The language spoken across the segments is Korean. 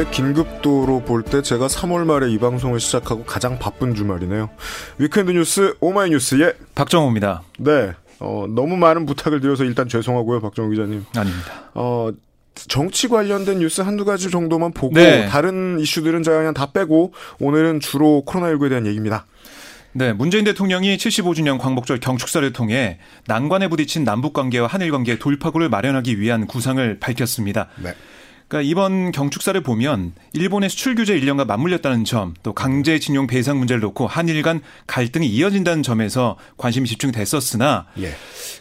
뉴스의 긴급도로 볼 때 제가 3월 말에 이 방송을 시작하고 가장 바쁜 주말이네요. weekend 뉴스 오마이뉴스의 박정호입니다. 네. 어, 너무 많은 부탁을 드려서 일단 죄송하고요, 박정호 기자님. 아닙니다. 어, 정치 관련된 뉴스 한두 가지 정도만 보고 네. 다른 이슈들은 제가 그냥 다 빼고 오늘은 주로 코로나19에 대한 얘기입니다. 네, 문재인 대통령이 75주년 광복절 경축사를 통해 난관에 부딪힌 남북 관계와 한일 관계의 돌파구를 마련하기 위한 구상을 밝혔습니다. 네. 그러니까 이번 경축사를 보면 일본의 수출 규제 1년과 맞물렸다는 점, 또 강제 징용 배상 문제를 놓고 한일 간 갈등이 이어진다는 점에서 관심이 집중됐었으나 예.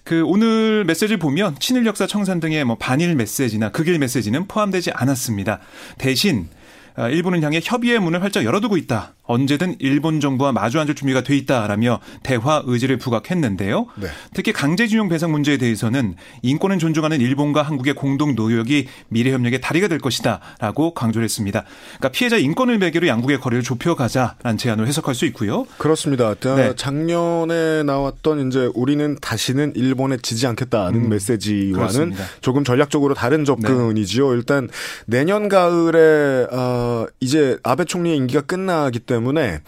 그 오늘 메시지를 보면 친일 역사 청산 등의 뭐 반일 메시지나 극일 메시지는 포함되지 않았습니다. 대신 아, 일본을 향해 협의의 문을 활짝 열어두고 있다. 언제든 일본 정부와 마주 앉을 준비가 돼 있다라며 대화 의지를 부각했는데요. 네. 특히 강제징용 배상 문제에 대해서는 인권을 존중하는 일본과 한국의 공동 노력이 미래 협력의 다리가 될 것이다라고 강조를 했습니다. 그러니까 피해자 인권을 매개로 양국의 거리를 좁혀가자라는 제안을 해석할 수 있고요. 그렇습니다. 자, 네. 작년에 나왔던 이제 우리는 다시는 일본에 지지 않겠다는 음, 메시지와는 그렇습니다. 조금 전략적으로 다른 접근이지요. 일단 내년 가을에 어, 이제 아베 총리의 임기가 끝나기 때문에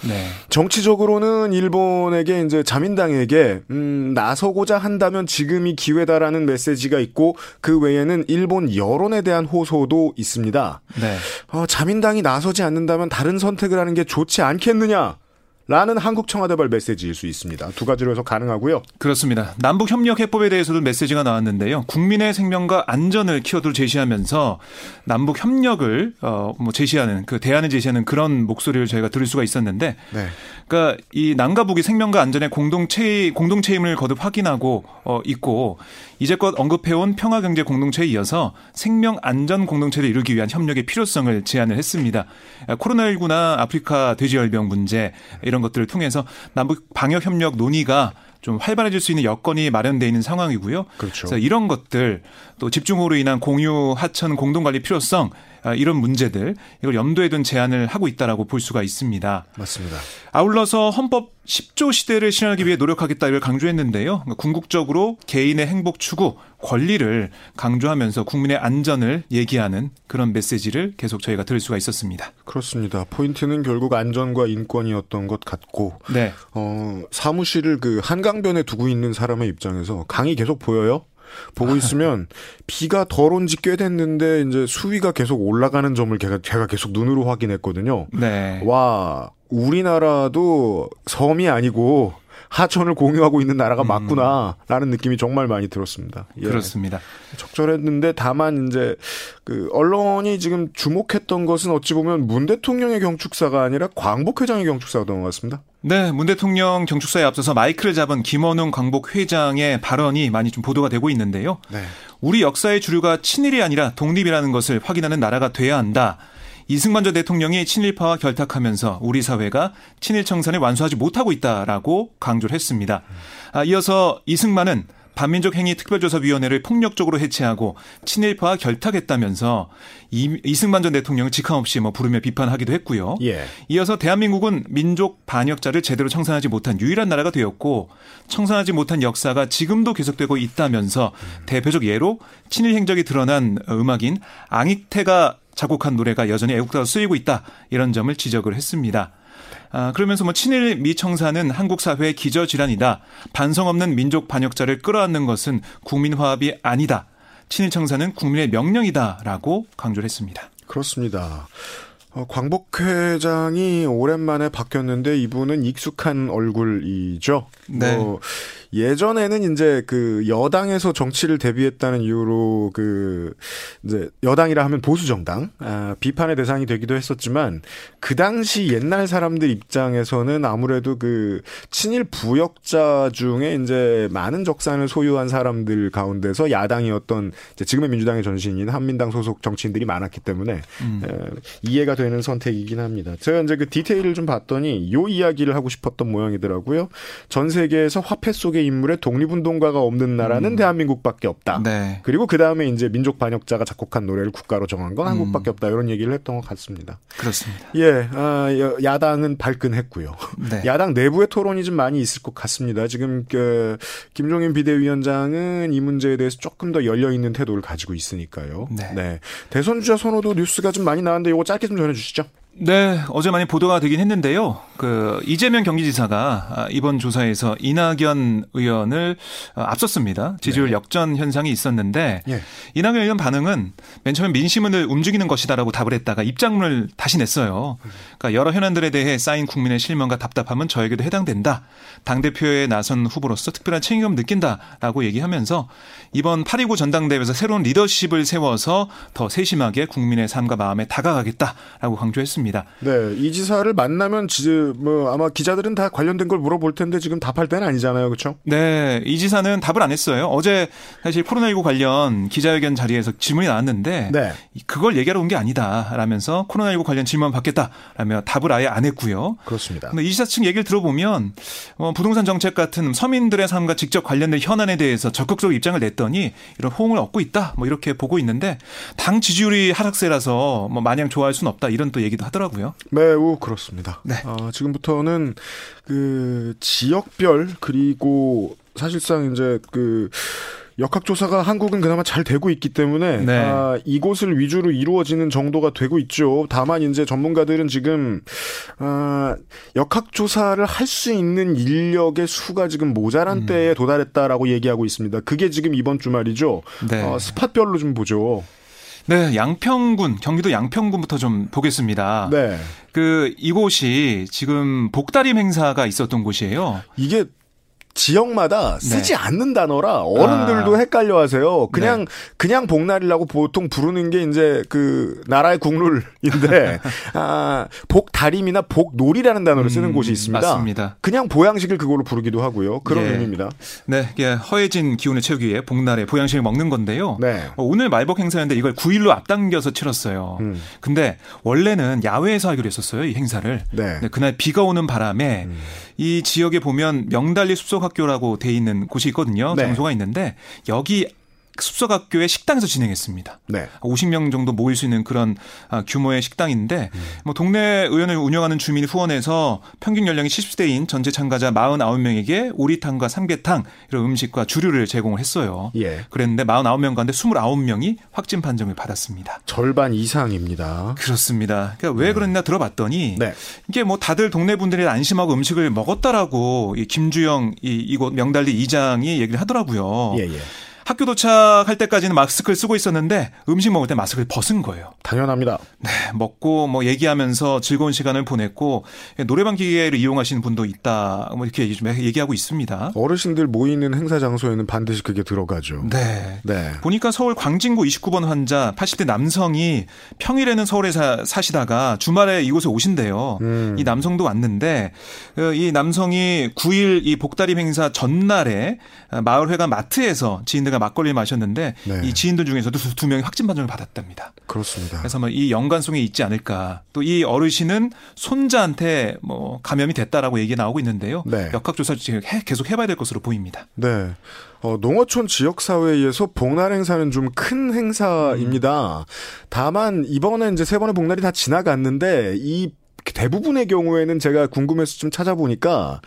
네. 정치적으로는 일본에게 이제 자민당에게 음, 나서고자 한다면 지금이 기회다라는 메시지가 있고 그 외에는 일본 여론에 대한 호소도 있습니다. 네. 어, 자민당이 나서지 않는다면 다른 선택을 하는 게 좋지 않겠느냐? 라는 한국 청와대발 메시지일 수 있습니다. 두 가지로 해서 가능하고요. 그렇습니다. 남북 협력 해법에 대해서도 메시지가 나왔는데요. 국민의 생명과 안전을 키워드로 제시하면서 남북 협력을 어뭐 제시하는 그 대안을 제시하는 그런 목소리를 저희가 들을 수가 있었는데, 네. 그러니까 이 남과 북이 생명과 안전의 공동체 공동체임을 거듭 확인하고 어 있고 이제껏 언급해온 평화경제 공동체에 이어서 생명 안전 공동체를 이루기 위한 협력의 필요성을 제안을 했습니다. 코로나19나 아프리카 돼지열병 문제 이런 것들을 통해서 남북 방역 협력 논의가 좀 활발해질 수 있는 여건이 마련돼 있는 상황이고요. 그렇죠. 그래서 이런 것들 또 집중호우로 인한 공유 하천 공동 관리 필요성 아, 이런 문제들 이걸 염두에 둔 제안을 하고 있다라고 볼 수가 있습니다. 맞습니다. 아울러서 헌법 10조 시대를 실현하기 위해 노력하겠다 이걸 강조했는데요. 그러니까 궁극적으로 개인의 행복 추구, 권리를 강조하면서 국민의 안전을 얘기하는 그런 메시지를 계속 저희가 들을 수가 있었습니다. 그렇습니다. 포인트는 결국 안전과 인권이었던 것 같고, 네. 어, 사무실을 그 한강변에 두고 있는 사람의 입장에서 강이 계속 보여요? 보고 있으면 비가 덜 온 지 꽤 됐는데 이제 수위가 계속 올라가는 점을 제가, 제가 계속 눈으로 확인했거든요. 네. 와, 우리나라도 섬이 아니고 하천을 공유하고 있는 나라가 맞구나라는 느낌이 정말 많이 들었습니다. 예. 그렇습니다. 적절했는데 다만 이제 그 언론이 지금 주목했던 것은 어찌 보면 문 대통령의 경축사가 아니라 광복 회장의 경축사였던 것 같습니다. 네, 문 대통령 경축사에 앞서서 마이크를 잡은 김원웅 광복 회장의 발언이 많이 좀 보도가 되고 있는데요. 네. 우리 역사의 주류가 친일이 아니라 독립이라는 것을 확인하는 나라가 돼야 한다. 이승만 전 대통령이 친일파와 결탁하면서 우리 사회가 친일 청산을 완수하지 못하고 있다라고 강조를 했습니다. 아, 이어서 이승만은 반민족 행위 특별조사위원회를 폭력적으로 해체하고 친일파와 결탁했다면서 이, 이승만 전 대통령을 직함 없이 뭐 부르며 비판하기도 했고요. 예. 이어서 대한민국은 민족 반역자를 제대로 청산하지 못한 유일한 나라가 되었고 청산하지 못한 역사가 지금도 계속되고 있다면서 대표적 예로 친일 행적이 드러난 음악인 앙익태가 작곡한 노래가 여전히 애국가로 쓰이고 있다 이런 점을 지적을 했습니다. 아, 그러면서 뭐 친일 미청산은 한국 사회의 기저 질환이다. 반성 없는 민족 반역자를 끌어안는 것은 국민 화합이 아니다. 친일 청산은 국민의 명령이다라고 강조를 했습니다. 그렇습니다. 어, 광복 회장이 오랜만에 바뀌었는데 이분은 익숙한 얼굴이죠. 네. 뭐 예전에는 이제 그 여당에서 정치를 대비했다는 이유로 그 이제 여당이라 하면 보수 정당 아, 비판의 대상이 되기도 했었지만 그 당시 옛날 사람들 입장에서는 아무래도 그 친일 부역자 중에 이제 많은 적산을 소유한 사람들 가운데서 야당이었던 지금의 민주당의 전신인 한민당 소속 정치인들이 많았기 때문에 에, 이해가 되는 선택이긴 합니다. 제가 이제 그 디테일을 좀 봤더니 요 이야기를 하고 싶었던 모양이더라고요. 전 세계에서 화폐 속에 세계 인물의 독립운동가가 없는 나라는 음. 대한민국밖에 없다. 네. 그리고 그 다음에 이제 민족 반역자가 작곡한 노래를 국가로 정한 건 음. 한국밖에 없다. 이런 얘기를 했던 것 같습니다. 그렇습니다. 예, 아, 여- 야당은 발끈했고요. 네. 야당 내부의 토론이 좀 많이 있을 것 같습니다. 지금 그 김종인 비대위원장은 이 문제에 대해서 조금 더 열려 있는 태도를 가지고 있으니까요. 네. 대선 주자 선호도 뉴스가 좀 많이 나왔는데 이거 짧게 좀 전해주시죠. 네, 어제 많이 보도가 되긴 했는데요. 그 이재명 경기지사가 아, 이번 조사에서 이낙연 의원을 어, 앞섰습니다. 지지율 역전 현상이 있었는데 예. 이낙연 의원 반응은 맨 처음에 민심을 움직이는 것이다라고 답을 했다가 입장문을 다시 냈어요. 그러니까 여러 현안들에 대해 쌓인 국민의 실망과 답답함은 저에게도 해당된다. 당 대표에 나선 후보로서 특별한 책임감 느낀다라고 얘기하면서 이번 8.29 전당대회에서 새로운 리더십을 세워서 더 세심하게 국민의 삶과 마음에 다가가겠다라고 강조했습니다. 네, 이 지사를 만나면 지, 뭐 아마 기자들은 다 관련된 걸 물어볼 텐데 지금 답할 때는 아니잖아요, 그렇죠? 네, 이 지사는 답을 안 했어요. 어제 사실 코로나19 관련 기자회견 자리에서 질문이 나왔는데 네. 그걸 얘기하러 온 게 아니다라면서 코로나19 관련 질문 받겠다라며 답을 아예 안 했고요. 그렇습니다. 근데 이 지사 측 얘기를 들어보면 어, 부동산 정책 같은 서민들의 삶과 직접 관련된 현안에 대해서 적극적으로 입장을 냈더니 이런 호응을 얻고 있다. 뭐 이렇게 보고 있는데 당 지지율이 하락세라서 뭐 마냥 좋아할 수는 없다. 이런 또 얘기도 하더라고요. 매우 그렇습니다. 네. 아, 지금부터는 그 지역별 그리고 사실상 이제 그 역학조사가 한국은 그나마 잘 되고 있기 때문에 네. 아, 이곳을 위주로 이루어지는 정도가 되고 있죠. 다만 이제 전문가들은 지금 아, 역학조사를 할 수 있는 인력의 수가 지금 모자란 음. 때에 도달했다라고 얘기하고 있습니다. 그게 지금 이번 주말이죠. 네. 어, 스팟별로 좀 보죠. 네, 양평군, 경기도 양평군부터 좀 보겠습니다. 네. 그 이곳이 지금 복다림 행사가 있었던 곳이에요. 이게 지역마다 쓰지 않는 단어라 어른들도 네. 아. 헷갈려 하세요. 그냥 그냥 복날이라고 보통 부르는 게 이제 그 나라의 국룰인데 아, 복다림이나 복놀이라는 단어를 쓰는 음, 곳이 있습니다. 맞습니다. 그냥 보양식을 그걸로 부르기도 하고요. 그런 예. 의미입니다. 네, 이게 허해진 기운을 채우기 위해 복날에 보양식을 먹는 건데요. 네. 어, 오늘 말복 행사였는데 이걸 9일로 앞당겨서 치렀어요. 음. 근데 원래는 야외에서 하기로 했었어요, 이 행사를. 네. 음. 네, 그날 비가 오는 바람에 이 지역에 보면 명달리 숲속 학교라고 돼 있는 곳이 있거든요. 네. 장소가 있는데 여기 숲속 학교의 식당에서 진행했습니다. 네. 50명 정도 모일 수 있는 그런 아, 규모의 식당인데 음. 뭐 동네 의원을 운영하는 주민이 후원해서 평균 연령이 70대인 전체 참가자 49명에게 오리탕과 삼계탕 이런 음식과 주류를 제공을 했어요. 예. 그랬는데 49명 가운데 29명이 확진 판정을 받았습니다. 절반 이상입니다. 그렇습니다. 그러니까 왜 그랬나 들어봤더니 네. 이게 뭐 다들 동네 분들이 안심하고 음식을 먹었다라고 이 김주영 이 이곳 명달리 이장이 얘기를 하더라고요. 예, 예. 학교 도착할 때까지는 마스크를 쓰고 있었는데 음식 먹을 때 마스크를 벗은 거예요. 당연합니다. 네, 먹고 뭐 얘기하면서 즐거운 시간을 보냈고 노래방 기계를 이용하시는 분도 있다. 뭐 이렇게 요즘 얘기하고 있습니다. 어르신들 모이는 행사 장소에는 반드시 그게 들어가죠. 네. 네. 보니까 서울 광진구 29번 환자 80대 남성이 평일에는 서울에 사, 사시다가 주말에 이곳에 오신대요. 음. 이 남성도 왔는데 어, 이 남성이 9일 이 복다림 행사 전날에 어, 마을회관 마트에서 지인들과 막걸리를 마셨는데 네. 이 지인들 중에서도 두, 두 명이 확진 판정을 받았답니다. 그렇습니다. 그래서 뭐 이 연관성이 있지 않을까. 또 이 어르신은 손자한테 뭐 감염이 됐다라고 얘기 나오고 있는데요. 네. 역학조사를 지금 해- 계속 해봐야 될 것으로 보입니다. 네. 어, 농어촌 지역사회에서 복날 행사는 좀 큰 행사입니다. 다만, 이번에 이제 세 번의 복날이 다 지나갔는데, 이 대부분의 경우에는 제가 궁금해서 좀 찾아보니까,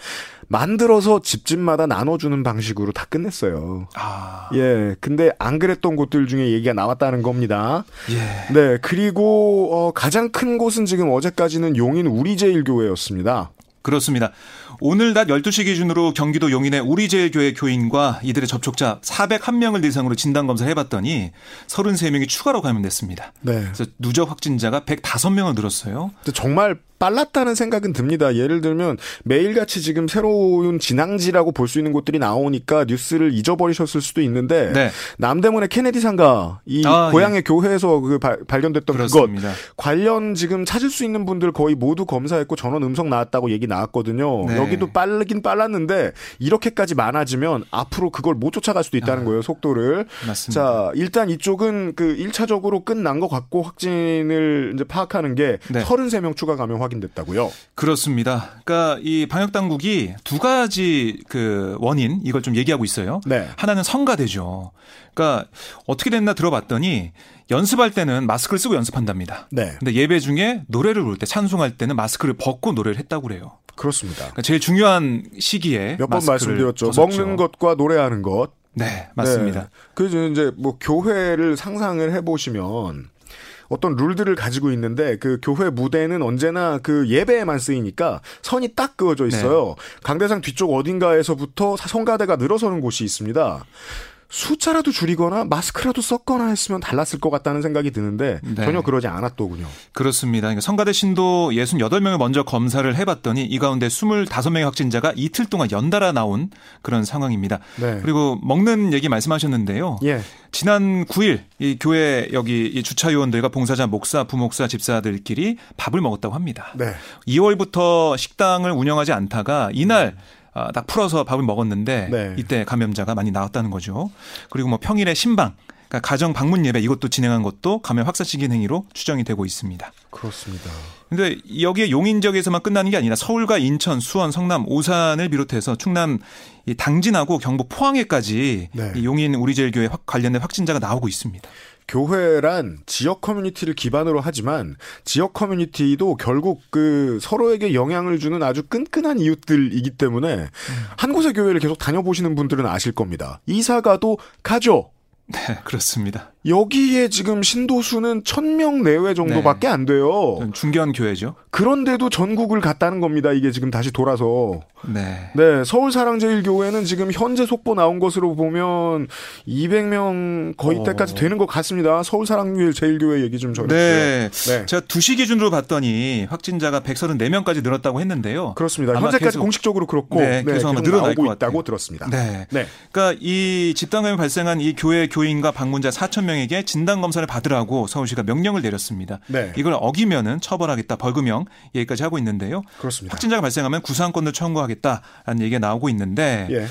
만들어서 집집마다 나눠주는 방식으로 다 끝냈어요. 아, 예. 근데 안 그랬던 곳들 중에 얘기가 나왔다는 겁니다. 예. 네. 그리고, 어, 가장 큰 곳은 지금 어제까지는 용인 우리제일교회였습니다. 그렇습니다. 오늘 낮 12시 기준으로 경기도 용인의 우리제일교회 교인과 이들의 접촉자 401명을 대상으로 진단검사를 해봤더니 33명이 추가로 감염됐습니다. 네. 그래서 누적 확진자가 105명을 늘었어요. 정말 빨랐다는 생각은 듭니다. 예를 들면 매일같이 지금 새로운 진앙지라고 볼 수 있는 곳들이 나오니까 뉴스를 잊어버리셨을 수도 있는데 네. 남대문의 케네디 상가 이 아, 고향의 교회에서 그 발, 발견됐던 그렇습니다. 관련 지금 찾을 수 있는 분들 거의 모두 검사했고 전원 음성 나왔다고 얘기 나왔거든요. 네. 여기도 빠르긴 빨랐는데 이렇게까지 많아지면 앞으로 그걸 못 쫓아갈 수도 있다는 거예요. 속도를. 맞습니다. 자, 일단 이쪽은 그 1차적으로 끝난 것 같고 확진을 이제 파악하는 게 네. 33명 추가 감염 확인 확인됐다고요. 그렇습니다. 그러니까 이 방역 당국이 두 가지 그 원인 이걸 좀 얘기하고 있어요. 네. 하나는 성가대죠. 그러니까 어떻게 됐나 들어봤더니 연습할 때는 마스크를 쓰고 연습한답니다. 네. 근데 예배 중에 노래를 부를 때 찬송할 때는 마스크를 벗고 노래를 했다고 그래요. 그렇습니다. 그러니까 제일 중요한 시기에 몇 번 말씀드렸죠. 벗었죠. 먹는 것과 노래하는 것. 네, 맞습니다. 네. 그래서 이제 뭐 교회를 상상을 해보시면 어떤 룰들을 가지고 있는데 그 교회 무대는 언제나 그 예배에만 쓰이니까 선이 딱 그어져 있어요. 네. 강대상 뒤쪽 어딘가에서부터 성가대가 늘어서는 곳이 있습니다. 숫자라도 줄이거나 마스크라도 썼거나 했으면 달랐을 것 같다는 생각이 드는데 네. 전혀 그러지 않았더군요. 그렇습니다. 그러니까 성가대 신도 68명을 먼저 검사를 해봤더니 이 가운데 25명의 확진자가 이틀 동안 연달아 나온 그런 상황입니다. 네. 그리고 먹는 얘기 말씀하셨는데요. 예. 지난 9일 이 교회 여기 이 주차 요원들과 봉사자, 목사, 부목사, 집사들끼리 밥을 먹었다고 합니다. 네. 2월부터 식당을 운영하지 않다가 이날 아, 딱 풀어서 밥을 먹었는데 네. 이때 감염자가 많이 나왔다는 거죠. 그리고 뭐 평일에 신방, 그러니까 가정 방문 예배 이것도 진행한 것도 감염 확산 시킨 행위로 추정이 되고 있습니다. 그렇습니다. 근데 여기에 용인 지역에서만 끝나는 게 아니라 서울과 인천, 수원, 성남, 오산을 비롯해서 충남 이 당진하고 경북 포항에까지 네. 이 용인 우리제일교회 확- 관련된 확진자가 나오고 있습니다. 교회란 지역 커뮤니티를 기반으로 하지만 지역 커뮤니티도 결국 그 서로에게 영향을 주는 아주 끈끈한 이웃들이기 때문에 한 곳의 교회를 계속 다녀보시는 분들은 아실 겁니다. 이사가도 가죠. 네, 그렇습니다. 여기에 지금 신도수는 1000명 내외 정도밖에 안 돼요. 중견 교회죠. 그런데도 전국을 갔다는 겁니다. 이게 지금 다시 돌아서. 네. 네, 서울 사랑제일교회는 지금 현재 속보 나온 것으로 보면 200명 거의 어. 때까지 되는 것 같습니다. 서울 사랑제일교회 얘기 좀 전해주세요. 네. 네. 제가 2시 기준으로 봤더니 확진자가 134명까지 늘었다고 했는데요. 그렇습니다. 현재까지 계속- 공식적으로 그렇고 네, 계속 나오고 것 같아요. 있다고 들었습니다. 네. 네. 그러니까 이 집단 감염이 발생한 이 교회 교인과 방문자 4천 명 에게 진단 검사를 받으라고 서울시가 명령을 내렸습니다. 네. 이걸 어기면은 처벌하겠다 벌금형 얘기까지 하고 있는데요. 그렇습니다. 확진자가 발생하면 구상권을 청구하겠다라는 얘기가 나오고 있는데 예.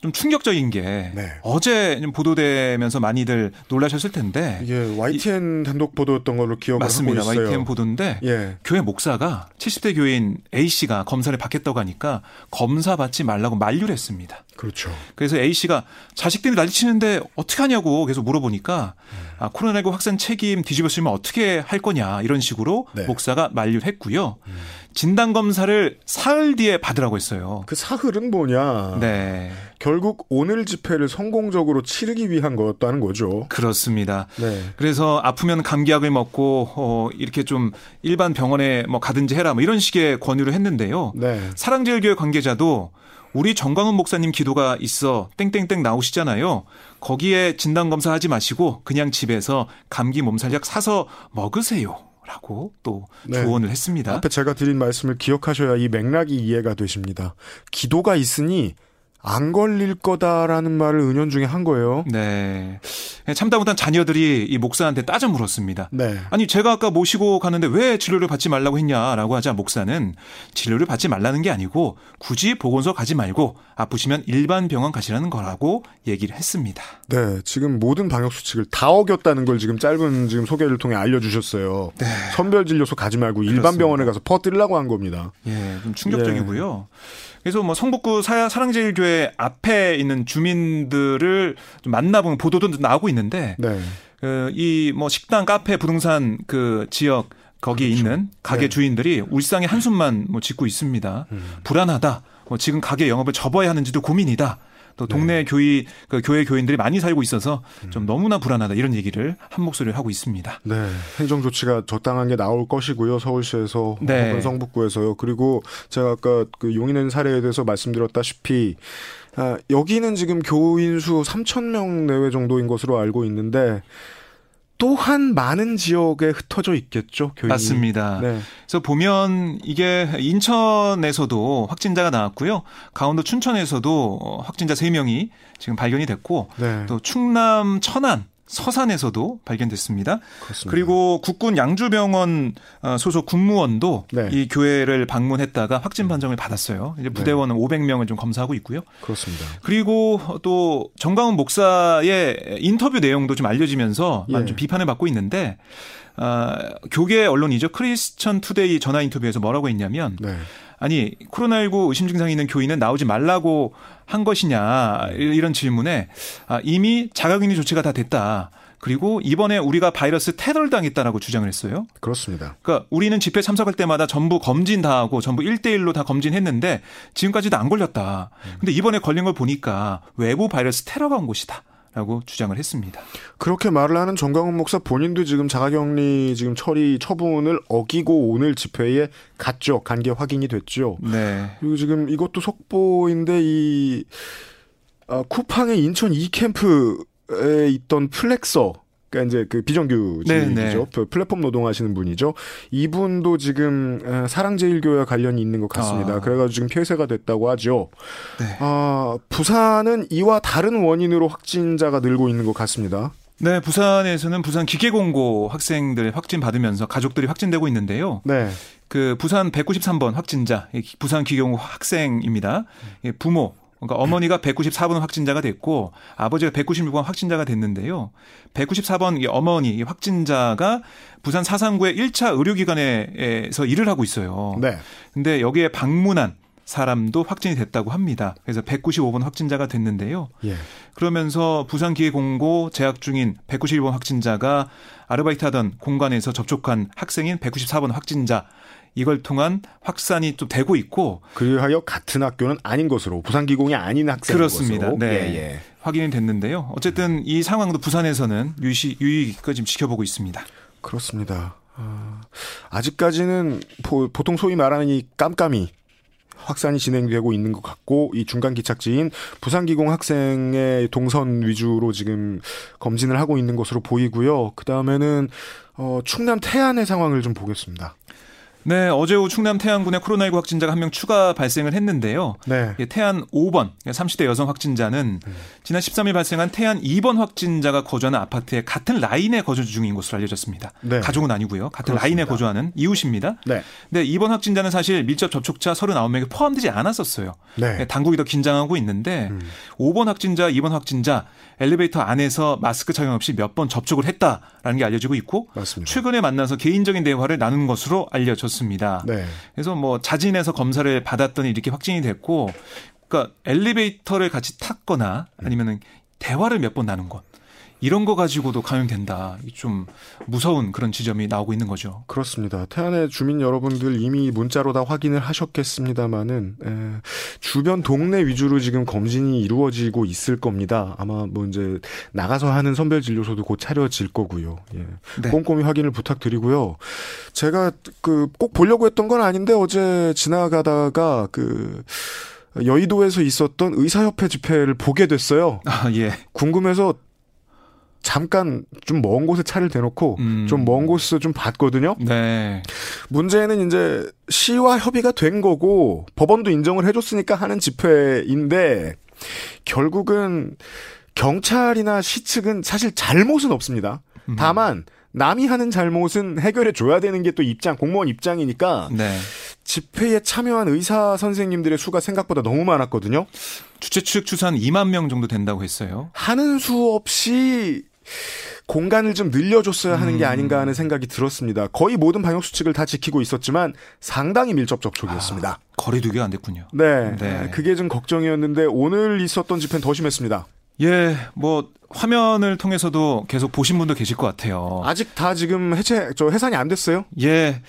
좀 충격적인 게 네. 어제 좀 보도되면서 많이들 놀라셨을 텐데 이게 YTN 단독 보도였던 걸로 기억을 맞습니다. 하고 있어요. YTN 보도인데 예. 교회 목사가 70대 교인 A 씨가 검사를 받겠다고 하니까 검사 받지 말라고 만류를 했습니다. 그렇죠. 그래서 A 씨가 자식들이 난리치는데 어떻게 하냐고 계속 물어보니까 아, 코로나19 확산 책임 뒤집어쓰면 어떻게 할 거냐 이런 식으로 네. 목사가 만류를 했고요. 진단 검사를 사흘 뒤에 받으라고 했어요. 그 사흘은 뭐냐? 네, 결국 오늘 집회를 성공적으로 치르기 위한 거였다는 거죠. 그렇습니다. 네. 그래서 아프면 감기약을 먹고 어, 이렇게 좀 일반 병원에 뭐 가든지 해라 뭐 이런 식의 권유를 했는데요. 네. 사랑제일교회 관계자도 우리 정광훈 목사님 기도가 있어 땡땡땡 나오시잖아요. 거기에 진단 검사 하지 마시고 그냥 집에서 감기 몸살약 사서 먹으세요. 라고 또 네. 조언을 했습니다. 앞에 제가 드린 말씀을 기억하셔야 이 맥락이 이해가 되십니다. 기도가 있으니 안 걸릴 거다라는 말을 은연중에 한 거예요. 네. 참다 못한 자녀들이 이 목사한테 따져 물었습니다. 네. 아니 제가 아까 모시고 가는데 왜 진료를 받지 말라고 했냐라고 하자 목사는 진료를 받지 말라는 게 아니고 굳이 보건소 가지 말고 아프시면 일반 병원 가시라는 거라고 얘기를 했습니다. 네, 지금 모든 방역 수칙을 다 어겼다는 걸 지금 짧은 지금 소개를 통해 알려주셨어요. 선별 진료소 가지 말고 일반 네. 그렇습니다. 병원에 가서 퍼뜨리려고 한 겁니다. 예, 좀 충격적이고요. 그래서 뭐 성북구 사- 사랑제일교회 앞에 있는 주민들을 좀 만나본 보도도 나오고 있는데 네, 그 이 뭐 식당, 카페, 부동산 그 지역 거기에 있는 가게 네. 주인들이 울상의 한숨만 뭐 짓고 있습니다. 불안하다. 뭐 지금 가게 영업을 접어야 하는지도 고민이다. 또 동네 교회 그 교회 교인들이 많이 살고 있어서 좀 너무나 불안하다 이런 얘기를 한 목소리를 하고 있습니다. 네, 행정 조치가 적당한 게 나올 것이고요. 서울시에서 네. 혹은 성북구에서요. 그리고 제가 아까 그 용인의 사례에 대해서 말씀드렸다시피 아, 여기는 지금 교인 수 3천 명 내외 정도인 것으로 알고 있는데 또한 많은 지역에 흩어져 있겠죠. 교인이. 맞습니다. 네. 그래서 보면 이게 인천에서도 확진자가 나왔고요. 강원도 춘천에서도 어, 확진자 3명이 지금 발견이 됐고 네. 또 충남 천안 서산에서도 발견됐습니다. 그렇습니다. 그리고 국군 양주병원 어, 소속 군무원도 네. 이 교회를 방문했다가 확진 판정을 받았어요. 이제 부대원은 500명을 좀 검사하고 있고요. 그렇습니다. 그리고 또 정광훈 목사의 인터뷰 내용도 좀 알려지면서 예. 좀 비판을 받고 있는데 아, 교계 언론이죠. 크리스천 투데이 전화 인터뷰에서 뭐라고 했냐면 네. 아니 코로나19 의심 증상이 있는 교인은 나오지 말라고 한 것이냐 이런 질문에 아, 이미 자가격리 조치가 다 됐다. 그리고 이번에 우리가 바이러스 테러를 당했다라고 주장을 했어요. 그렇습니다. 그러니까 우리는 집회 참석할 때마다 전부 검진 다 하고 전부 1대1로 다 검진했는데 지금까지도 안 걸렸다. 근데 이번에 걸린 걸 보니까 외부 바이러스 테러가 온 것이다. 라고 주장을 했습니다. 그렇게 말을 하는 정강훈 목사 본인도 지금 자가격리 지금 처리 처분을 어기고 오늘 집회에 갔죠. 간 게 확인이 됐죠. 네. 그리고 지금 이것도 속보인데 이 아, 쿠팡의 인천 이 캠프에 있던 플렉서 그러니까 이제 그 비정규직이죠. 네, 네. 그 플랫폼 노동하시는 분이죠. 이분도 지금 에, 사랑제일교회와 관련이 있는 것 같습니다. 아. 그래가지고 지금 폐쇄가 됐다고 하죠. 네. 아, 부산은 이와 다른 원인으로 확진자가 늘고 있는 것 같습니다. 네, 부산에서는 부산 기계공고 학생들 확진 받으면서 가족들이 확진되고 있는데요. 네. 그 부산 193번 확진자, 이 부산 기계공고 학생입니다. 이 부모, 그러니까 어머니가 194번 확진자가 됐고 아버지가 196번 확진자가 됐는데요. 194번 이 어머니 이 확진자가 부산 사상구의 1차 의료기관에서 일을 하고 있어요. 네. 근데 여기에 방문한 사람도 확진이 됐다고 합니다. 그래서 195번 확진자가 됐는데요. 예. 그러면서 부산기계공고 재학 중인 191번 확진자가 아르바이트하던 공간에서 접촉한 학생인 194번 확진자 이걸 통한 확산이 또 되고 있고 그리하여 같은 학교는 아닌 것으로 부산기공이 아닌 학생 그렇습니다. 것으로. 네. 예, 예. 확인이 됐는데요. 어쨌든 이 상황도 부산에서는 유시 유의가 지금 지켜보고 있습니다. 그렇습니다. 아, 아직까지는 보, 보통 소위 말하는 이 깜깜이 확산이 진행되고 있는 것 같고 이 중간 기착지인 부산기공 학생의 동선 위주로 지금 검진을 하고 있는 것으로 보이고요. 그 다음에는 어, 충남 태안의 상황을 좀 보겠습니다. 네, 어제 오후 충남 태안군에 코로나19 확진자가 한 명 추가 발생을 했는데요. 네. 예, 태안 5번 30대 여성 확진자는 지난 13일 발생한 태안 2번 확진자가 거주하는 아파트의 같은 라인에 거주 중인 것으로 알려졌습니다. 네. 가족은 아니고요. 같은 그렇습니다. 라인에 거주하는 이웃입니다. 네. 근데 이번 확진자는 사실 밀접 접촉자 39명에 포함되지 않았었어요. 네. 예, 당국이 더 긴장하고 있는데 음. 5번 확진자, 2번 확진자 엘리베이터 안에서 마스크 착용 없이 몇 번 접촉을 했다라는 게 알려지고 있고 맞습니다. 최근에 만나서 개인적인 대화를 나눈 것으로 알려졌습니다. 네. 그래서 뭐 자진해서 검사를 받았더니 이렇게 확진이 됐고, 그러니까 엘리베이터를 같이 탔거나 아니면은 대화를 몇 번 나눈 것 이런 거 가지고도 감염된다. 이좀 무서운 그런 지점이 나오고 있는 거죠. 그렇습니다. 태안의 주민 여러분들 이미 문자로 다 확인을 하셨겠습니다만은 에, 주변 동네 위주로 지금 검진이 이루어지고 있을 겁니다. 아마 뭐 이제 나가서 하는 선별 진료소도 곧 차려질 거고요. 예. 네. 꼼꼼히 확인을 부탁드리고요. 제가 그 꼭 보려고 했던 건 아닌데 어제 지나가다가 그 여의도에서 있었던 의사협회 집회를 보게 됐어요. 아 예. 궁금해서 잠깐 좀 먼 곳에 차를 대놓고 음. 좀먼 곳에서 좀 봤거든요. 네. 문제는 이제 시와 협의가 된 거고 법원도 인정을 해줬으니까 하는 집회인데 결국은 경찰이나 시 측은 사실 잘못은 없습니다. 음. 다만 남이 하는 잘못은 해결해 줘야 되는 게 또 입장 공무원 입장이니까 네. 집회에 참여한 의사 선생님들의 수가 생각보다 너무 많았거든요. 주최 측 추산 2만 명 정도 된다고 했어요. 하는 수 없이 공간을 좀 늘려줬어야 하는 게 음. 아닌가 하는 생각이 들었습니다. 거의 모든 방역 수칙을 다 지키고 있었지만 상당히 밀접 접촉이었습니다. 거리 두기가 안 됐군요. 네, 네. 그게 좀 걱정이었는데 오늘 있었던 집회는 더 심했습니다. 예, 뭐 화면을 통해서도 계속 보신 분도 계실 것 같아요. 아직 다 지금 해체 저 해산이 안 됐어요. 예.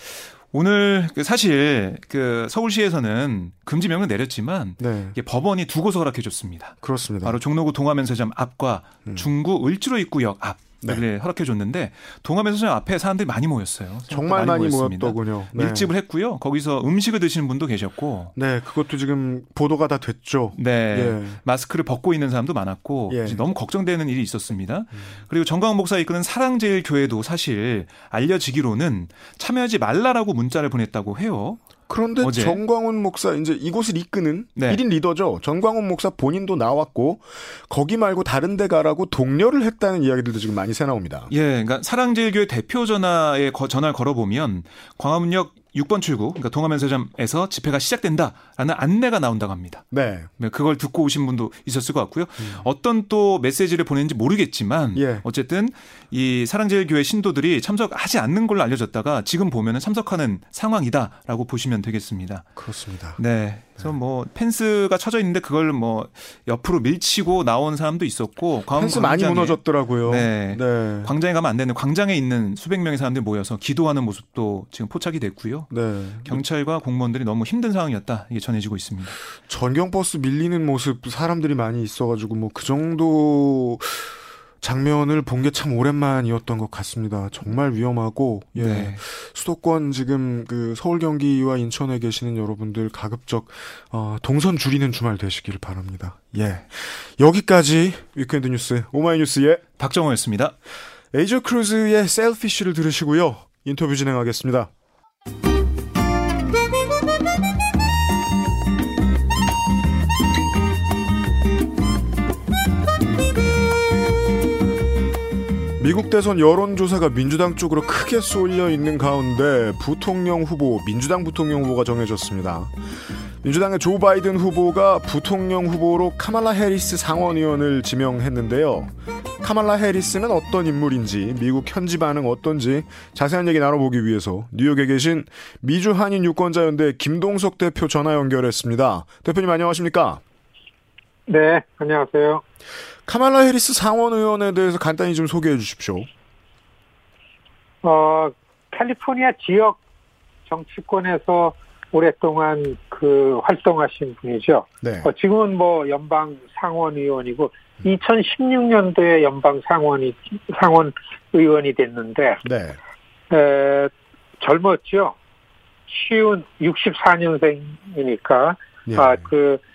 오늘 그 사실 그 서울시에서는 금지 명령 내렸지만 네, 이게 법원이 두고서 허락해 줬습니다. 그렇습니다. 바로 종로구 동화면서점 앞과 중구 을지로 입구역 앞. 네. 를 허락해 줬는데 동화면서점 앞에 사람들이 많이 모였어요. 정말 많이 모였습니다. 모였더군요. 네. 밀집을 했고요. 거기서 음식을 드시는 분도 계셨고, 네, 그것도 지금 보도가 다 됐죠. 네 예. 마스크를 벗고 있는 사람도 많았고 예. 너무 걱정되는 일이 있었습니다. 그리고 정광훈 목사 이끄는 사랑제일교회도 사실 알려지기로는 참여하지 말라라고 문자를 보냈다고 해요. 그런데 어제. 정광훈 목사 이제 이곳을 이끄는 네. 1인 리더죠. 정광훈 목사 본인도 나왔고 거기 말고 다른 데 가라고 독려를 했다는 이야기들도 지금 많이 새 나옵니다. 예, 그러니까 사랑제일교회 대표 전화에 거- 전화를 걸어 보면 광화문역 6번 출구, 그러니까 동화면세점에서 집회가 시작된다라는 안내가 나온다고 합니다. 네. 네, 그걸 듣고 오신 분도 있었을 것 같고요. 음. 어떤 또 메시지를 보냈는지 모르겠지만 예. 어쨌든 이 사랑제일교회 신도들이 참석하지 않는 걸로 알려졌다가 지금 보면은 참석하는 상황이다라고 보시면 되겠습니다. 그렇습니다. 네. 그래서 뭐 펜스가 쳐져 있는데 그걸 뭐 옆으로 밀치고 나온 사람도 있었고 펜스 많이 무너졌더라고요. 네. 네. 광장에 가면 안 되는 광장에 있는 수백 명의 사람들이 모여서 기도하는 모습도 지금 포착이 됐고요. 네. 경찰과 공무원들이 너무 힘든 상황이었다 이게 전해지고 있습니다. 전경버스 밀리는 모습 사람들이 많이 있어가지고 뭐 그 정도 장면을 본 게 참 오랜만이었던 것 같습니다. 정말 위험하고 예. 네. 수도권 지금 그 서울 경기와 인천에 계시는 여러분들 가급적 어, 동선 줄이는 주말 되시길 바랍니다. 예. 여기까지 weekend 뉴스 오마이뉴스의 박정호였습니다. 에이저 크루즈의 Selfish를 들으시고요. 인터뷰 진행하겠습니다. 미국 대선 여론조사가 민주당 쪽으로 크게 쏠려 있는 가운데 부통령 후보, 민주당 부통령 후보가 정해졌습니다. 민주당의 조 바이든 후보가 부통령 후보로 카말라 해리스 상원의원을 지명했는데요. 카말라 해리스는 어떤 인물인지, 미국 현지 반응 어떤지 자세한 얘기 나눠보기 위해서 뉴욕에 계신 미주 한인 유권자연대 김동석 대표 전화 연결했습니다. 대표님 안녕하십니까? 네, 안녕하세요. 카말라 해리스 상원 의원에 대해서 간단히 좀 소개해 주십시오. 어, 캘리포니아 지역 정치권에서 오랫동안 그 활동하신 분이죠. 네. 어, 지금은 뭐 연방 상원 의원이고 2016년도에 연방 상원이 상원 의원이 됐는데 네. 에, 젊었죠. 쉬운 64년생이니까 네. 아그 어,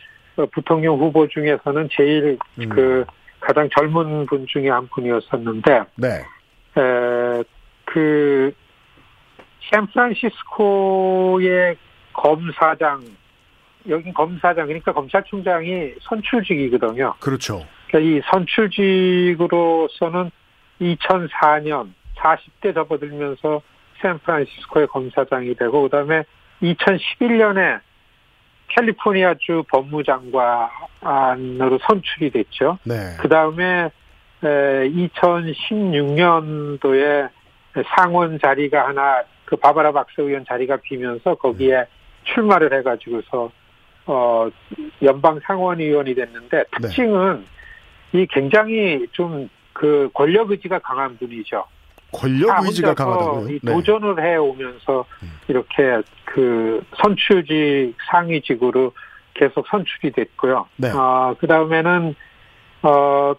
부통령 후보 중에서는 제일 음. 그 가장 젊은 분 중에 한 분이었었는데, 네. 에, 그 샌프란시스코의 검사장 여긴 검사장 그러니까 검찰총장이 선출직이거든요. 그렇죠. 그러니까 이 선출직으로서는 2004년 40대 접어들면서 샌프란시스코의 검사장이 되고 그 다음에 2011년에 캘리포니아주 법무장관으로 선출이 됐죠. 네. 그 다음에 2016년도에 상원 자리가 하나 그 바바라 박사 의원 자리가 비면서 거기에 네. 출마를 해가지고서 어 연방 상원 의원이 됐는데 특징은 네. 이 굉장히 좀 그 권력 의지가 강한 분이죠. 권력 의지가 강하다고요. 네. 도전을 해 오면서 음. 이렇게 그 선출직 상위직으로 계속 선출이 됐고요. 네. 어, 그 다음에는 어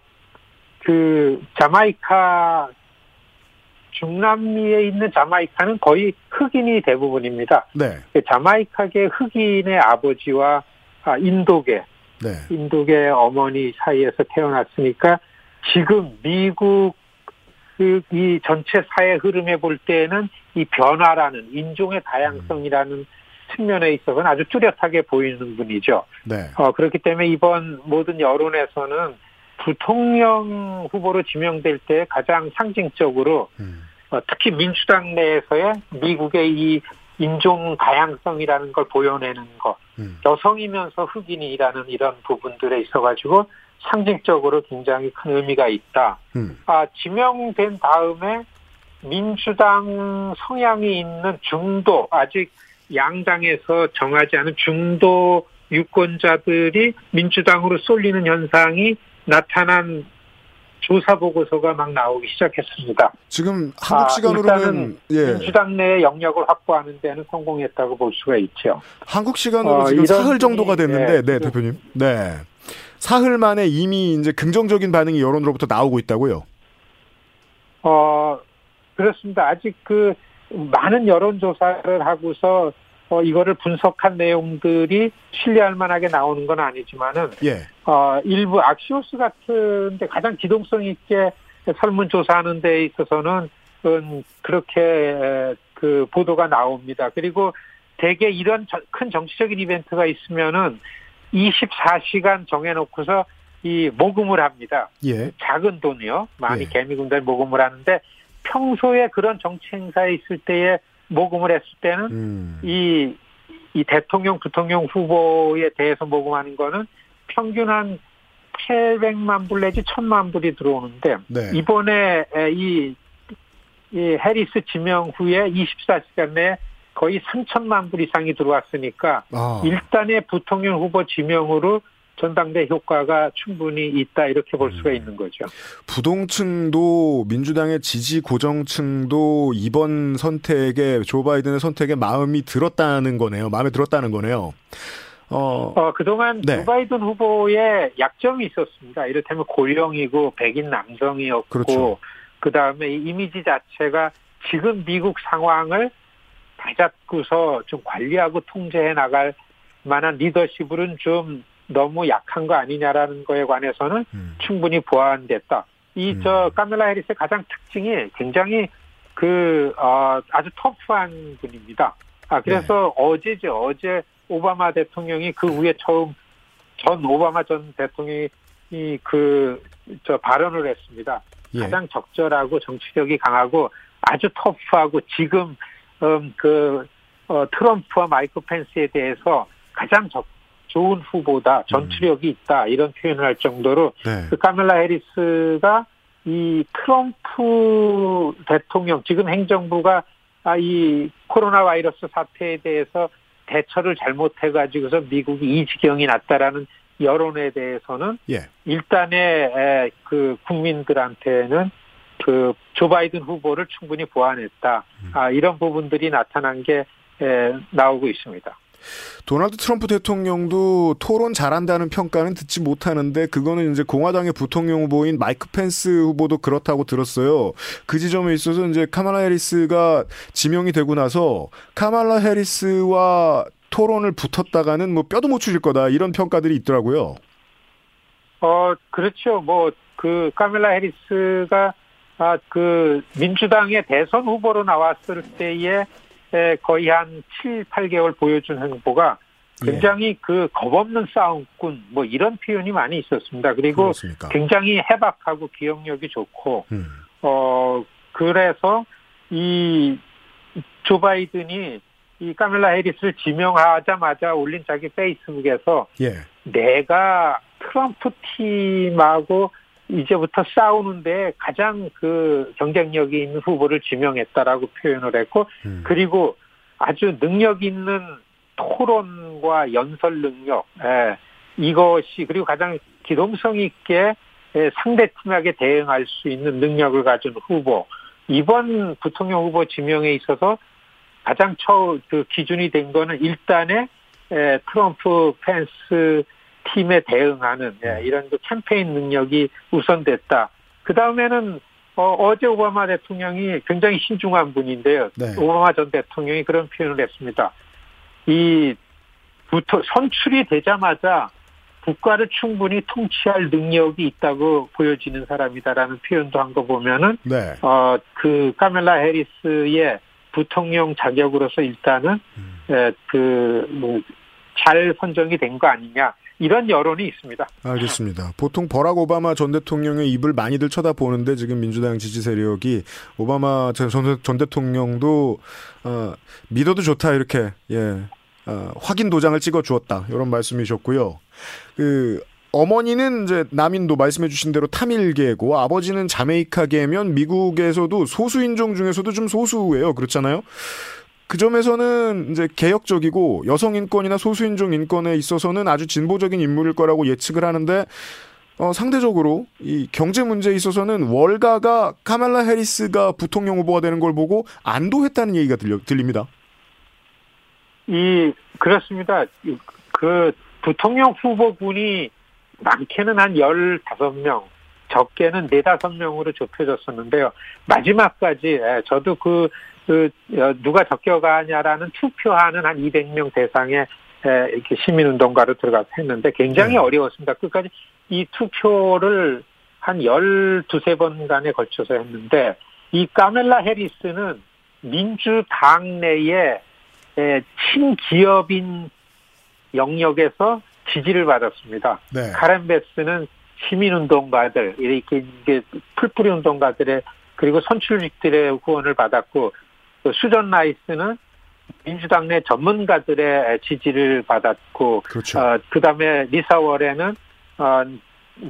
그 자마이카 중남미에 있는 자마이카는 거의 흑인이 대부분입니다. 네. 그 자마이카계 흑인의 아버지와 아, 인도계, 네. 인도계 어머니 사이에서 태어났으니까 지금 미국 그 이 전체 사회 흐름에 볼 때는 이 변화라는 인종의 다양성이라는 음. 측면에 있어서는 아주 뚜렷하게 보이는 분이죠. 네. 어, 그렇기 때문에 이번 모든 여론에서는 부통령 후보로 지명될 때 가장 상징적으로 음. 어, 특히 민주당 내에서의 미국의 이 인종 다양성이라는 걸 보여내는 것, 음. 여성이면서 흑인이라는 이런 부분들에 있어가지고 상징적으로 굉장히 큰 의미가 있다. 음. 아, 지명된 다음에 민주당 성향이 있는 중도, 아직 양당에서 정하지 않은 중도 유권자들이 민주당으로 쏠리는 현상이 나타난 조사 보고서가 막 나오기 시작했습니다. 지금 한국 아, 시간으로는 아, 예. 민주당 내의 영역을 확보하는 데는 성공했다고 볼 수가 있죠. 한국 시간으로 어, 지금 사흘 정도가 됐는데, 예, 네, 대표님. 네. 사흘 만에 이미 이제 긍정적인 반응이 여론으로부터 나오고 있다고요? 어, 그렇습니다. 아직 그 많은 여론조사를 하고서 어, 이거를 분석한 내용들이 신뢰할 만하게 나오는 건 아니지만은, 예. 어, 일부 악시오스 같은데 가장 기동성 있게 설문조사하는 데 있어서는, 음, 그렇게 그 보도가 나옵니다. 그리고 대개 이런 큰 정치적인 이벤트가 있으면은 24시간 정해놓고서 이 모금을 합니다. 예. 작은 돈이요. 많이 예. 개미군들 모금을 하는데 평소에 그런 정치 행사에 있을 때에 모금을 했을 때는 음. 이, 이 대통령, 부통령 후보에 대해서 모금하는 거는 평균 한 800만 불 내지 1000만 불이 들어오는데 네. 이번에 이, 이 해리스 지명 후에 24시간 내에 거의 3천만 불 이상이 들어왔으니까 아. 일단의 부통령 후보 지명으로 전당대 효과가 충분히 있다 이렇게 볼 수가 음. 있는 거죠. 부동층도 민주당의 지지 고정층도 이번 선택에 조 바이든의 선택에 마음이 들었다는 거네요. 마음에 들었다는 거네요. 어, 어 그동안 네. 조 바이든 후보의 약점이 있었습니다. 이를테면 고령이고 백인 남성이었고 그렇죠. 그다음에 이미지 자체가 지금 미국 상황을 다잡고서 좀 관리하고 통제해 나갈 만한 리더십으로는 좀 너무 약한 거 아니냐라는 거에 관해서는 음. 충분히 보완됐다. 이저 음. 카멜라 해리스의 가장 특징이 굉장히 그 어, 아주 터프한 분입니다. 아 그래서 네. 어제죠 어제 오바마 대통령이 그 후에 처음 전 오바마 전 대통령이 그 저 발언을 했습니다. 예. 가장 적절하고 정치력이 강하고 아주 터프하고 지금 음, 그 어, 트럼프와 마이크 펜스에 대해서 가장 적 좋은 후보다, 전투력이 있다 이런 표현을 할 정도로 네. 그 카멜라 해리스가 이 트럼프 대통령 지금 행정부가 아, 이 코로나 바이러스 사태에 대해서 대처를 잘못해 가지고서 미국이 이 지경이 났다라는 여론에 대해서는 예. 일단의 그 국민들한테는 그 조 바이든 후보를 충분히 보완했다. 음. 아, 이런 부분들이 나타난 게 나오고 있습니다. 도널드 트럼프 대통령도 토론 잘한다는 평가는 듣지 못하는데 그거는 이제 공화당의 부통령 후보인 마이크 펜스 후보도 그렇다고 들었어요. 그 지점에 있어서 이제 카말라 해리스가 지명이 되고 나서 카말라 해리스와 토론을 붙었다가는 뭐 뼈도 못 추릴 거다 이런 평가들이 있더라고요. 어 그렇죠. 뭐 그 카멜라 해리스가 아 그 민주당의 대선 후보로 나왔을 때에 거의 한 7, 8개월 보여준 행보가 예. 굉장히 예. 그 겁없는 싸움꾼 뭐 이런 표현이 많이 있었습니다. 그리고 그렇습니까? 굉장히 해박하고 기억력이 좋고 음. 어 그래서 이 조 바이든이 이 카멜라 해리스를 지명하자마자 올린 자기 페이스북에서 예. 내가 트럼프 팀하고 이제부터 싸우는데 가장 그 경쟁력이 있는 후보를 지명했다라고 표현을 했고 음. 그리고 아주 능력 있는 토론과 연설 능력 예, 이것이 그리고 가장 기동성 있게 예, 상대 팀에게 대응할 수 있는 능력을 가진 후보 이번 부통령 후보 지명에 있어서 가장 처그 기준이 된 거는 일단의 예, 트럼프 펜스 팀에 대응하는 예, 음. 이런 그 캠페인 능력이 우선됐다. 그 다음에는 어, 제 오바마 대통령이 굉장히 신중한 분인데요. 네. 오바마 전 대통령이 그런 표현을 했습니다. 이 부터 선출이 되자마자 국가를 충분히 통치할 능력이 있다고 보여지는 사람이다라는 표현도 한 거 보면은 네. 어그 카멜라 해리스의 부통령 자격으로서 일단은 음. 그뭐 잘 선정이 된 거 아니냐 이런 여론이 있습니다. 알겠습니다. 보통 버락 오바마 전 대통령의 입을 많이들 쳐다보는데 지금 민주당 지지 세력이 오바마 전, 전 대통령도 어, 믿어도 좋다 이렇게 예 어, 확인 도장을 찍어 주었다 이런 말씀이셨고요. 그 어머니는 이제 남인도 말씀해주신 대로 타밀계고 아버지는 자메이카계면 미국에서도 소수인종 중에서도 좀 소수예요. 그렇잖아요. 그 점에서는 이제 개혁적이고 여성 인권이나 소수인종 인권에 있어서는 아주 진보적인 인물일 거라고 예측을 하는데 어, 상대적으로 이 경제 문제에 있어서는 월가가 카멜라 해리스가 부통령 후보가 되는 걸 보고 안도했다는 얘기가 들려, 들립니다. 이 그렇습니다. 그 부통령 후보군이 많게는 한 15명, 적게는 4, 5명으로 좁혀졌었는데요. 마지막까지 예, 저도 그 그 어, 누가 적격하냐라는 투표하는 한 200명 대상의 이렇게 시민운동가로 들어가서 했는데 굉장히 네. 어려웠습니다. 끝까지 이 투표를 한 12세 번간에 걸쳐서 했는데 이 카멜라 해리스는 민주당 내에 친기업인 영역에서 지지를 받았습니다. 네. 카렌 베스는 시민운동가들 이렇게 풀뿌리 운동가들의 그리고 선출직들의 후원을 받았고 그 수전 라이스는 민주당 내 전문가들의 지지를 받았고, 그렇죠. 어, 그 다음에 리사 월에는 어,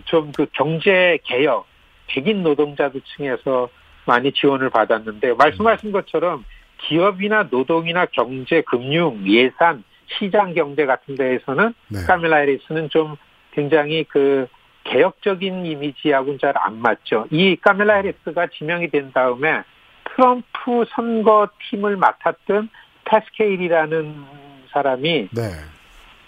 좀그 경제 개혁, 백인 노동자들 층에서 많이 지원을 받았는데 말씀하신 것처럼 기업이나 노동이나 경제, 금융, 예산, 시장 경제 같은 데에서는 네. 카밀라 해리스는 좀 굉장히 그 개혁적인 이미지하고는 잘 안 맞죠. 이 카밀라 해리스가 지명이 된 다음에 트럼프 선거팀을 맡았던 패스케일이라는 사람이 네.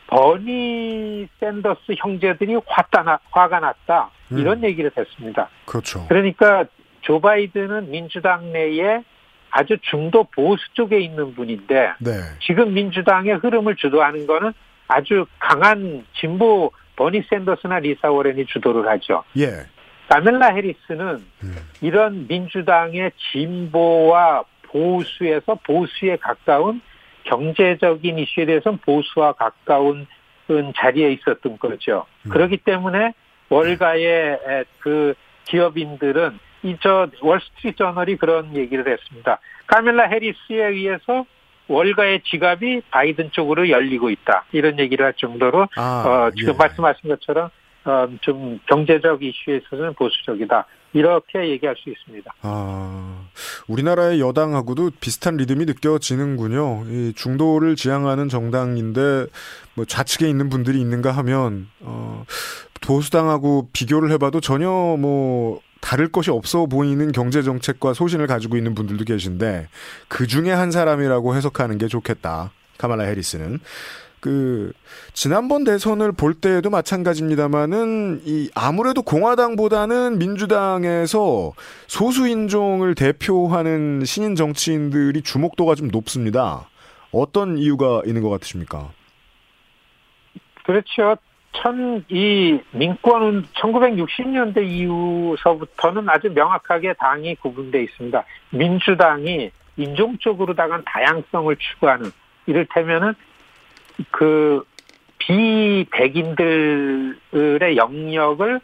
버니 샌더스 형제들이 화다 화가 났다 음. 이런 얘기를 했습니다. 그렇죠. 그러니까 조 바이든은 민주당 내에 아주 중도 보수 쪽에 있는 분인데 네. 지금 민주당의 흐름을 주도하는 거는 아주 강한 진보 버니 샌더스나 리사 워렌이 주도를 하죠. 예. 카멜라 해리스는 음. 이런 민주당의 진보와 보수에서 보수에 가까운 경제적인 이슈에 대해서는 보수와 가까운 자리에 있었던 거죠. 음. 그렇기 때문에 월가의 그 기업인들은 이 저 월스트리트 저널이 그런 얘기를 했습니다. 카멜라 해리스에 의해서 월가의 지갑이 바이든 쪽으로 열리고 있다. 이런 얘기를 할 정도로 아, 어, 지금 예. 말씀하신 것처럼 어, 좀 경제적 이슈에 있어서는 보수적이다. 이렇게 얘기할 수 있습니다. 아, 우리나라의 여당하고도 비슷한 리듬이 느껴지는군요. 이 중도를 지향하는 정당인데 뭐 좌측에 있는 분들이 있는가 하면 어, 보수당하고 비교를 해봐도 전혀 뭐 다를 것이 없어 보이는 경제 정책과 소신을 가지고 있는 분들도 계신데 그 중에 한 사람이라고 해석하는 게 좋겠다. 카말라 해리스는 그 지난번 대선을 볼 때에도 마찬가지입니다만은 이 아무래도 공화당보다는 민주당에서 소수 인종을 대표하는 신인 정치인들이 주목도가 좀 높습니다. 어떤 이유가 있는 것 같으십니까? 그렇죠. 천, 이 민권 1960년대 이후서부터는 아주 명확하게 당이 구분되어 있습니다. 민주당이 인종적으로 다간 다양성을 추구하는 이를테면은 그 비백인들의 영역을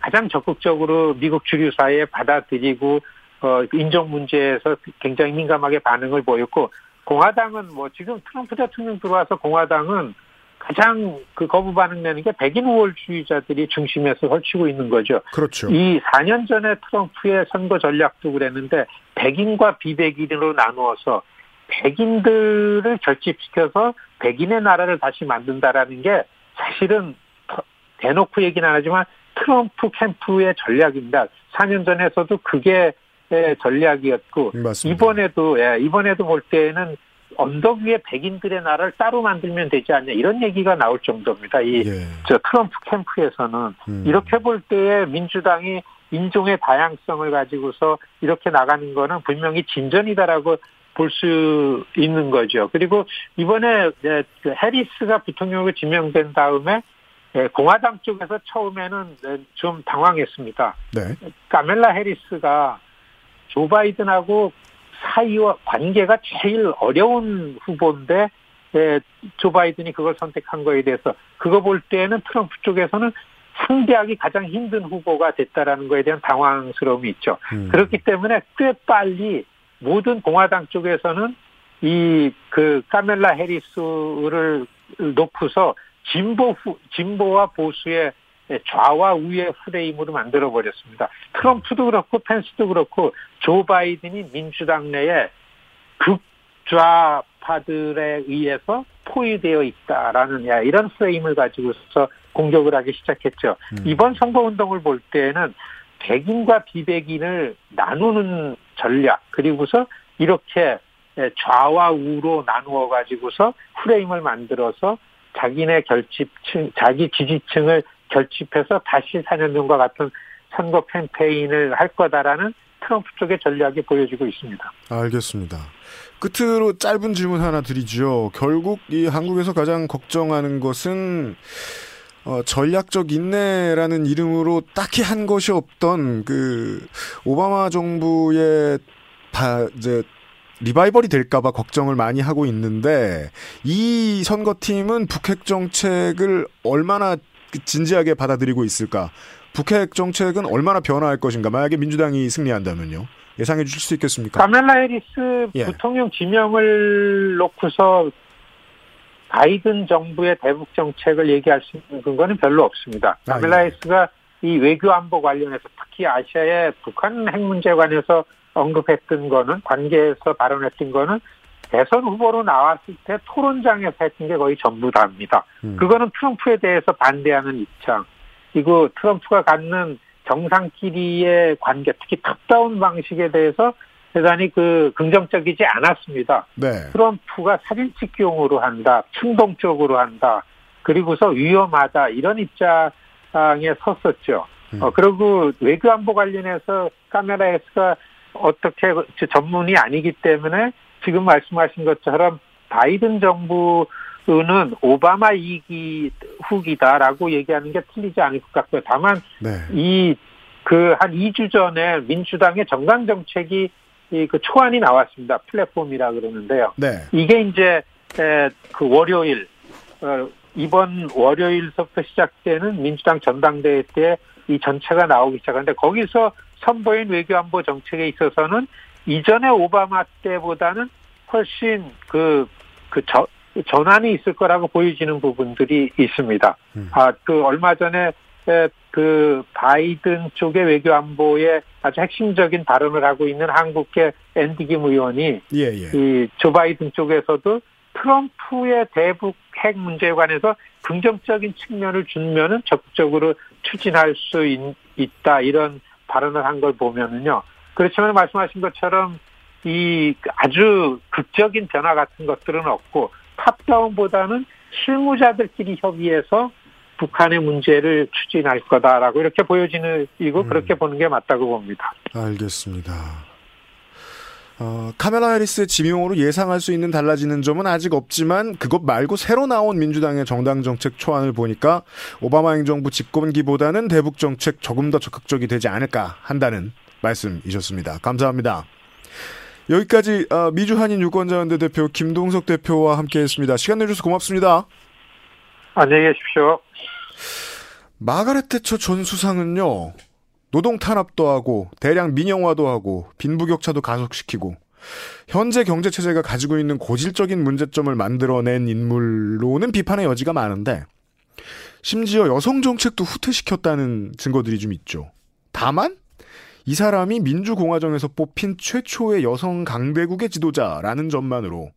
가장 적극적으로 미국 주류 사회에 받아들이고 어 인종 문제에서 굉장히 민감하게 반응을 보였고 공화당은 뭐 지금 트럼프 대통령 들어와서 공화당은 가장 그 거부 반응 내는 게 백인 우월주의자들이 중심에서 펼치고 있는 거죠. 그렇죠. 이 4년 전에 트럼프의 선거 전략도 그랬는데 백인과 비백인으로 나누어서 백인들을 결집시켜서 백인의 나라를 다시 만든다라는 게 사실은 대놓고 얘기는 안 하지만 트럼프 캠프의 전략입니다. 4년 전에서도 그게 전략이었고 맞습니다. 이번에도 예, 이번에도 볼 때는 언덕 위에 백인들의 나라를 따로 만들면 되지 않냐 이런 얘기가 나올 정도입니다. 이저 예. 트럼프 캠프에서는 음. 이렇게 볼 때에 민주당이 인종의 다양성을 가지고서 이렇게 나가는 거는 분명히 진전이다라고 볼 수 있는 거죠. 그리고 이번에 네, 그 해리스가 부통령으로 지명된 다음에 네, 공화당 쪽에서 처음에는 네, 좀 당황했습니다. 네. 카멜라 해리스가 조 바이든하고 사이와 관계가 제일 어려운 후보인데 예, 조 바이든이 그걸 선택한 거에 대해서 그거 볼 때는 트럼프 쪽에서는 상대하기 가장 힘든 후보가 됐다라는 거에 대한 당황스러움이 있죠. 음. 그렇기 때문에 꽤 빨리 모든 공화당 쪽에서는 이 그 카멜라 해리스를 놓고서 진보 후, 진보와 보수의 좌와 우의 프레임으로 만들어 버렸습니다. 트럼프도 그렇고 펜스도 그렇고 조 바이든이 민주당 내에 극좌파들에 의해서 포위되어 있다라는 이런 프레임을 가지고서 공격을 하기 시작했죠. 음. 이번 선거 운동을 볼 때는 백인과 비백인을 나누는 전략 그리고서 이렇게 좌와 우로 나누어 가지고서 프레임을 만들어서 자기네 결집층, 자기 지지층을 결집해서 다시 4년 전과 같은 선거 캠페인을 할 거다라는 트럼프 쪽의 전략이 보여지고 있습니다. 알겠습니다. 끝으로 짧은 질문 하나 드리죠. 결국 이 한국에서 가장 걱정하는 것은 어, 전략적 인내라는 이름으로 딱히 한 것이 없던 그 오바마 정부의 바, 이제 리바이벌이 될까봐 걱정을 많이 하고 있는데 이 선거팀은 북핵 정책을 얼마나 진지하게 받아들이고 있을까? 북핵 정책은 얼마나 변화할 것인가? 만약에 민주당이 승리한다면요. 예상해 주실 수 있겠습니까? 카멜라 해리스 예. 부통령 지명을 놓고서 바이든 정부의 대북 정책을 얘기할 수 있는 근거는 별로 없습니다. 아, 카말라 아, 예. 이 외교 안보 관련해서 특히 아시아의 북한 핵 문제 관해서 언급했던 거는 관계에서 발언했던 거는 대선 후보로 나왔을 때 토론장에서 했던 게 거의 전부 다입니다. 음. 그거는 트럼프에 대해서 반대하는 입장. 그리고 트럼프가 갖는 정상끼리의 관계, 특히 top-down 방식에 대해서 대단히 그 긍정적이지 않았습니다. 네. 트럼프가 사진 찍기용으로 한다, 충동적으로 한다, 그리고서 위험하다 이런 입장에 섰었죠. 음. 어, 그리고 외교안보 관련해서 카메라 S가 어떻게 전문이 아니기 때문에 지금 말씀하신 것처럼 바이든 정부는 오바마 2기 후기다라고 얘기하는 게 틀리지 않을 것 같고요. 다만 네. 이그 한 2주 전에 민주당의 정강 정책이 그 초안이 나왔습니다. 플랫폼이라 그러는데요. 네. 이게 이제 그 월요일 어, 이번 월요일서부터 시작되는 민주당 전당대회 때 이 전체가 나오기 시작하는데 거기서 선보인 외교안보 정책에 있어서는 이전에 오바마 때보다는 훨씬 그, 그 저, 전환이 있을 거라고 보여지는 부분들이 있습니다. 음. 아, 그 얼마 전에 그 바이든 쪽의 외교안보에 아주 핵심적인 발언을 하고 있는 한국의 앤디 김 의원이 예, 예. 이조 바이든 쪽에서도 트럼프의 대북 핵 문제에 관해서 긍정적인 측면을 준면은 적극적으로 추진할 수 있, 있다 이런 발언을 한 걸 보면은요. 그렇지만 말씀하신 것처럼 이 아주 극적인 변화 같은 것들은 없고 탑다운보다는 실무자들끼리 협의해서 북한의 문제를 추진할 거다라고 이렇게 보여지는 이고 음. 그렇게 보는 게 맞다고 봅니다. 알겠습니다. 어, 카메라 해리스의 지명으로 예상할 수 있는 달라지는 점은 아직 없지만 그것 말고 새로 나온 민주당의 정당 정책 초안을 보니까 오바마 행정부 집권기보다는 대북 정책 조금 더 적극적이 되지 않을까 한다는 말씀이셨습니다. 감사합니다. 여기까지 어, 미주 한인 유권자연대 대표 김동석 대표와 함께했습니다. 시간 내주셔서 고맙습니다. 안녕히 계십시오. 마가렛 태처 전 수상은요. 노동 탄압도 하고 대량 민영화도 하고 빈부격차도 가속시키고 현재 경제 체제가 가지고 있는 고질적인 문제점을 만들어낸 인물로는 비판의 여지가 많은데 심지어 여성 정책도 후퇴시켰다는 증거들이 좀 있죠. 다만 이 사람이 민주공화정에서 뽑힌 최초의 여성 강대국의 지도자라는 점만으로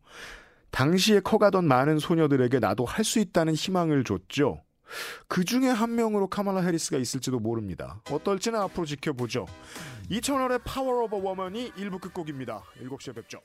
당시에 커가던 많은 소녀들에게 나도 할 수 있다는 희망을 줬죠. 그 중에 한 명으로 카말라 해리스가 있을지도 모릅니다. 어떨지는 앞으로 지켜보죠. 2000원의 Power of Woman이 1부 끝곡입니다. 7시에 뵙죠.